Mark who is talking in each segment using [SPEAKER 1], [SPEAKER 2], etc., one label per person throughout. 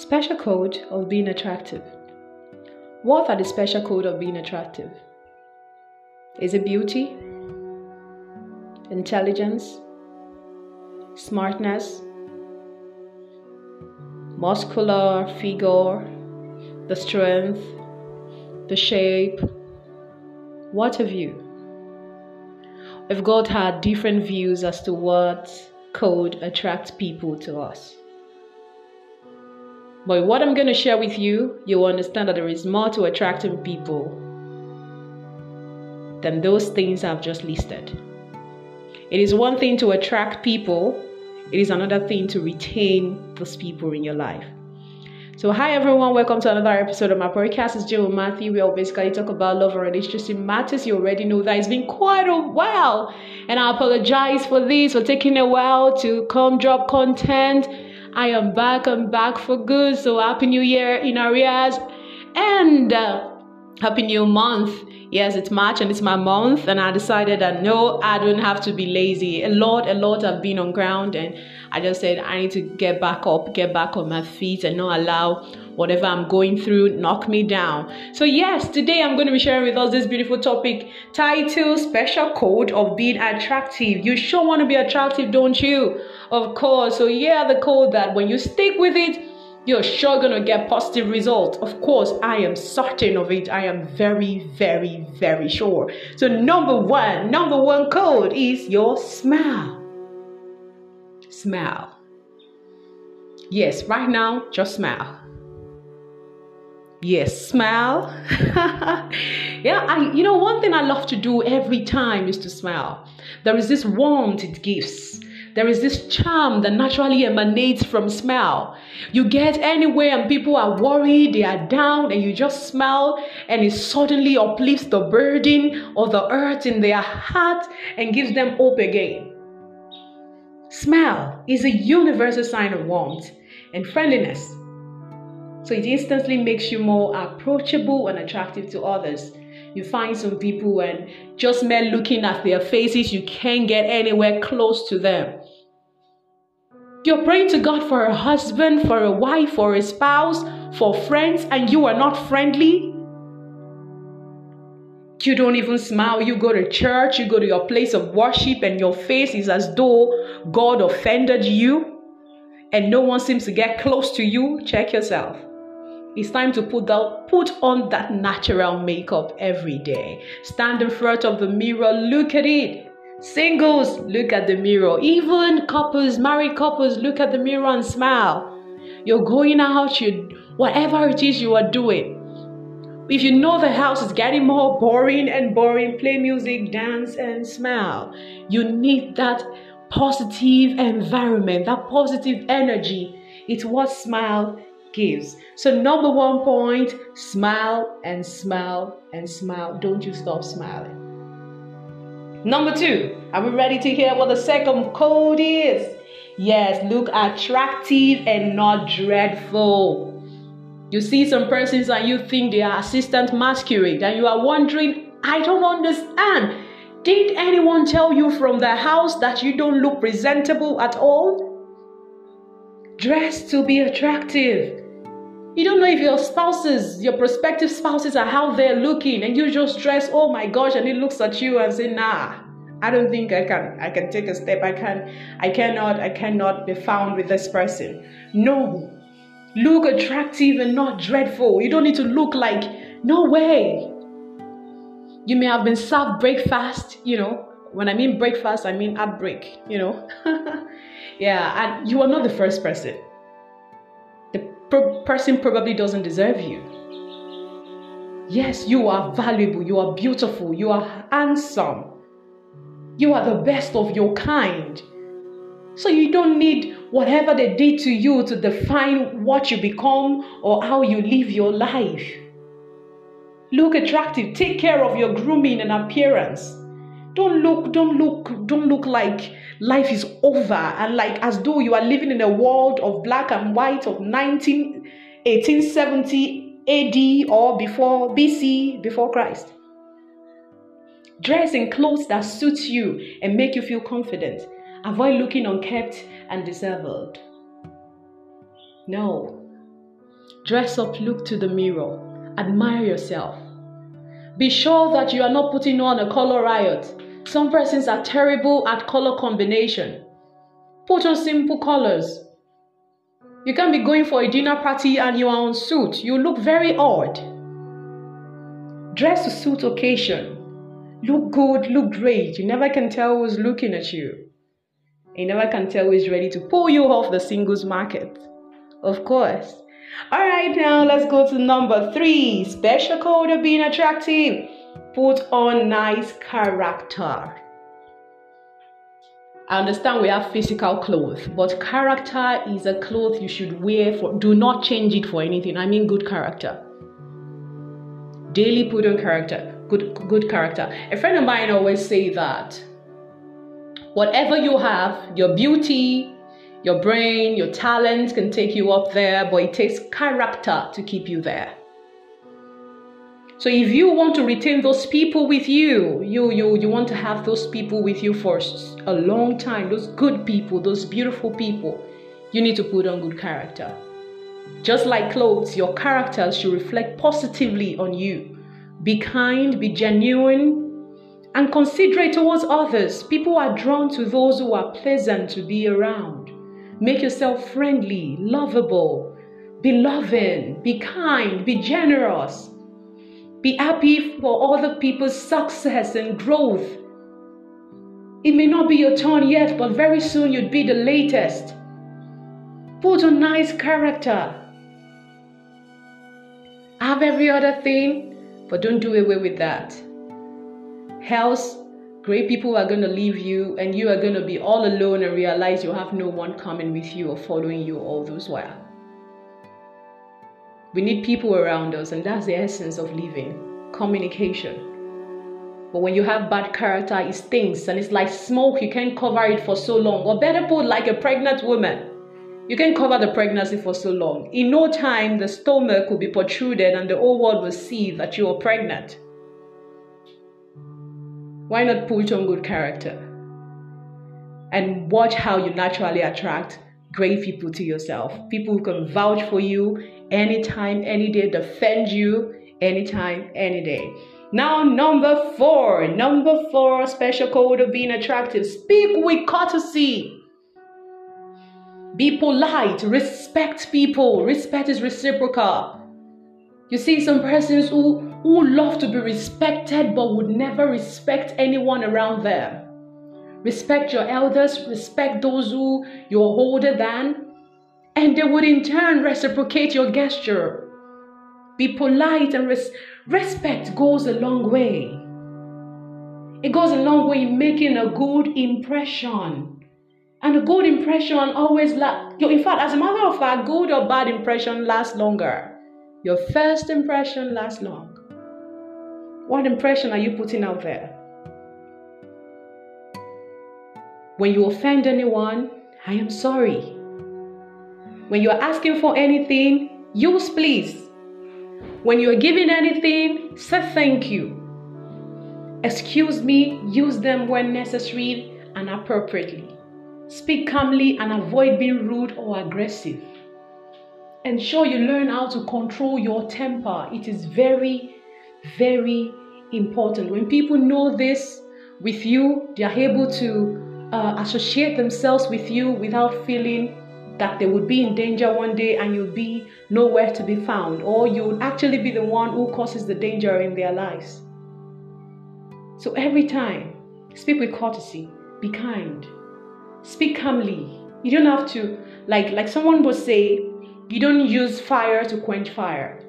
[SPEAKER 1] Special code of being attractive. What are the special code of being attractive? Is it beauty? Intelligence? Smartness? Muscular figure? The strength? The shape? What have you? If God had different views as to what code attracts people to us. But what I'm going to share with you, you'll understand that there is more to attracting people than those things I've just listed. It is one thing to attract people, it is another thing to retain those people in your life. So, hi everyone, welcome to another episode of my podcast. It's Jill Marthy. We all basically talk about love and relationship matters. You already know that it's been quite a while, and I apologize for this for taking a while to come drop content. I am back. I'm back for good. So happy New Year in areas and uh, happy New Month. Yes, it's March and it's my month, and I decided that no, I don't have to be lazy. A lot, a lot have been on ground, and I just said I need to get back up, get back on my feet, and not allow whatever I'm going through knock me down. So, yes, today I'm going to be sharing with us this beautiful topic title Special Code of Being Attractive. You sure want to be attractive, don't you? Of course. So, yeah, the code that when you stick with it, you're sure gonna get positive results. Of course, I am certain of it. I am very, very, very sure. So, number one, number one code is your smile. Smile. Yes, right now, just smile. Yes, smile. yeah, I you know one thing I love to do every time is to smile. There is this warmth it gives. There is this charm that naturally emanates from smell. You get anywhere and people are worried, they are down, and you just smell, and it suddenly uplifts the burden or the earth in their heart and gives them hope again. Smell is a universal sign of warmth and friendliness. So it instantly makes you more approachable and attractive to others. You find some people, and just mere looking at their faces, you can't get anywhere close to them. You're praying to God for a husband, for a wife, for a spouse, for friends, and you are not friendly. You don't even smile. You go to church, you go to your place of worship, and your face is as though God offended you, and no one seems to get close to you. Check yourself. It's time to put that put on that natural makeup every day. Stand in front of the mirror, look at it. Singles, look at the mirror. Even couples, married couples, look at the mirror and smile. You're going out, you whatever it is you are doing. If you know the house is getting more boring and boring, play music, dance, and smile. You need that positive environment, that positive energy. It's what smile gives. So, number one point smile and smile and smile. Don't you stop smiling. Number two, are we ready to hear what the second code is? Yes, look attractive and not dreadful. You see some persons and you think they are assistant masquerade, and you are wondering, I don't understand. Did anyone tell you from the house that you don't look presentable at all? Dress to be attractive. You don't know if your spouses, your prospective spouses, are how they're looking, and you just dress, oh my gosh, and it looks at you and say, nah, I don't think I can I can take a step. I can I cannot I cannot be found with this person. No. Look attractive and not dreadful. You don't need to look like no way. You may have been served breakfast, you know. When I mean breakfast, I mean at break, you know. yeah, and you are not the first person person probably doesn't deserve you. Yes, you are valuable, you are beautiful, you are handsome, you are the best of your kind. So you don't need whatever they did to you to define what you become or how you live your life. Look attractive, take care of your grooming and appearance. Don't look, don't look, don't look like life is over and like as though you are living in a world of black and white of 19, 1870 AD or before BC, before Christ. Dress in clothes that suit you and make you feel confident. Avoid looking unkept and disheveled. No. Dress up, look to the mirror, admire yourself. Be sure that you are not putting on a color riot. Some persons are terrible at color combination. Put on simple colors. You can't be going for a dinner party and you are on suit. You look very odd. Dress to suit occasion. Look good, look great. You never can tell who's looking at you. You never can tell who is ready to pull you off the singles market. Of course. All right, now let's go to number three. Special code of being attractive. Put on nice character. I understand we have physical clothes, but character is a cloth you should wear for. Do not change it for anything. I mean, good character. Daily put on character. Good, good character. A friend of mine always say that whatever you have, your beauty, your brain, your talent can take you up there, but it takes character to keep you there. So if you want to retain those people with you, you you you want to have those people with you for a long time, those good people, those beautiful people, you need to put on good character. Just like clothes, your character should reflect positively on you. Be kind, be genuine, and considerate towards others. People are drawn to those who are pleasant to be around. Make yourself friendly, lovable, be loving, be kind, be generous. Be happy for other people's success and growth. It may not be your turn yet, but very soon you'd be the latest. Put on nice character. Have every other thing, but don't do away with that. Else, great people are going to leave you, and you are going to be all alone and realize you have no one coming with you or following you all those while. We need people around us, and that's the essence of living communication. But when you have bad character, it stinks and it's like smoke, you can't cover it for so long. Or better put, like a pregnant woman. You can cover the pregnancy for so long. In no time, the stomach will be protruded and the whole world will see that you are pregnant. Why not put on good character? And watch how you naturally attract great people to yourself. People who can vouch for you anytime, any day, defend you anytime, any day. Now, number four. Number four, special code of being attractive. Speak with courtesy. Be polite. Respect people. Respect is reciprocal. You see some persons who who love to be respected but would never respect anyone around them. Respect your elders, respect those who you're older than, and they would in turn reciprocate your gesture. Be polite and res- respect goes a long way. It goes a long way in making a good impression. And a good impression always lasts. In fact, as a matter of fact, good or bad impression lasts longer. Your first impression lasts long. What impression are you putting out there? When you offend anyone, I am sorry. When you are asking for anything, use please. When you are giving anything, say thank you. Excuse me, use them when necessary and appropriately. Speak calmly and avoid being rude or aggressive. Ensure you learn how to control your temper. It is very, very important. When people know this with you, they are able to uh, associate themselves with you without feeling that they would be in danger one day and you'll be nowhere to be found, or you would actually be the one who causes the danger in their lives. So every time, speak with courtesy, be kind, speak calmly. You don't have to, like, like someone would say, you don't use fire to quench fire,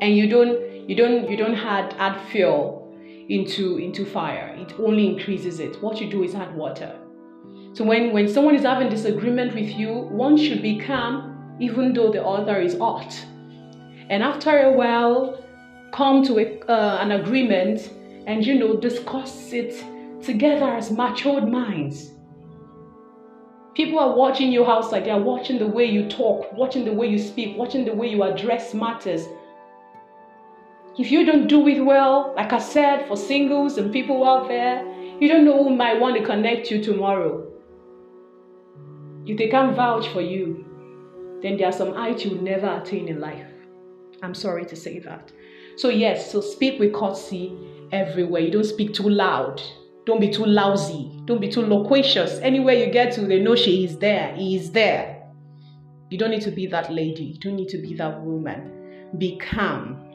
[SPEAKER 1] and you don't you don't you don't add add fuel into into fire. It only increases it. What you do is add water. So when when someone is having disagreement with you one should be calm even though the other is hot. And after a while come to a, uh, an agreement and you know discuss it together as matured minds. People are watching you outside they are watching the way you talk watching the way you speak watching the way you address matters if you don't do it well, like I said, for singles and people out there, you don't know who might want to connect you tomorrow. If they can't vouch for you, then there are some heights you'll never attain in life. I'm sorry to say that. So, yes, so speak with courtesy everywhere. You don't speak too loud. Don't be too lousy. Don't be too loquacious. Anywhere you get to, they know she is there. He is there. You don't need to be that lady. You don't need to be that woman. Be calm.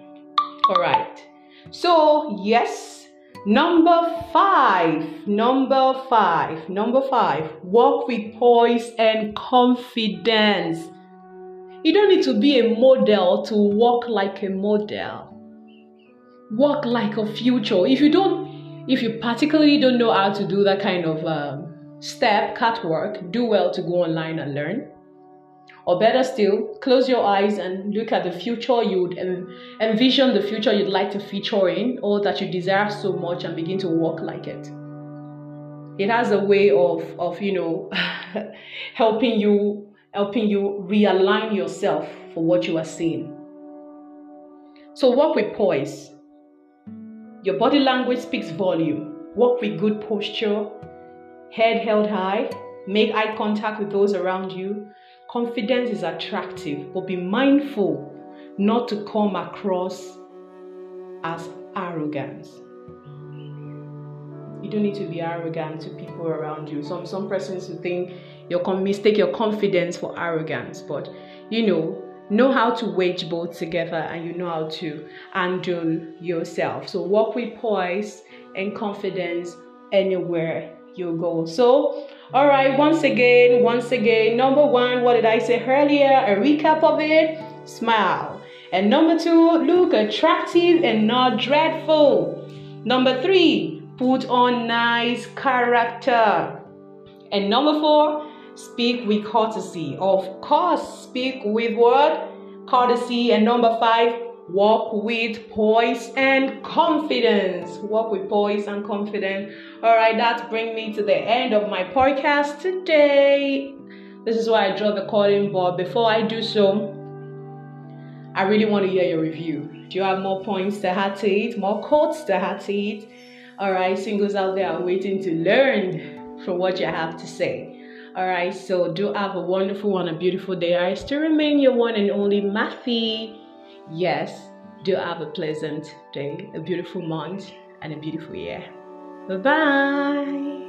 [SPEAKER 1] All right. So, yes, number five. Number five. Number five. Walk with poise and confidence. You don't need to be a model to walk like a model. Walk like a future. If you don't, if you particularly don't know how to do that kind of um, step, catwalk, do well to go online and learn. Or better still, close your eyes and look at the future you would envision the future you'd like to feature in or that you desire so much and begin to walk like it. It has a way of, of you know, helping you helping you realign yourself for what you are seeing. So walk with poise. Your body language speaks volume. Walk with good posture, head held high, make eye contact with those around you. Confidence is attractive, but be mindful not to come across as arrogance. You don't need to be arrogant to people around you. Some some persons who think your mistake your confidence for arrogance, but you know know how to wage both together and you know how to handle yourself. So walk with poise and confidence anywhere you go. So, all right, once again, once again, number one, what did I say earlier? A recap of it smile. And number two, look attractive and not dreadful. Number three, put on nice character. And number four, speak with courtesy. Of course, speak with what? Courtesy. And number five, walk with poise and confidence. Walk with poise and confidence. All right, that brings me to the end of my podcast today. This is why I draw the calling, but before I do so, I really want to hear your review. Do you have more points to add to it, more quotes to add to it? All right, singles out there are waiting to learn from what you have to say. All right, so do have a wonderful one, a beautiful day. I still remain your one and only Marthy. Yes, do have a pleasant day, a beautiful month, and a beautiful year. Bye bye.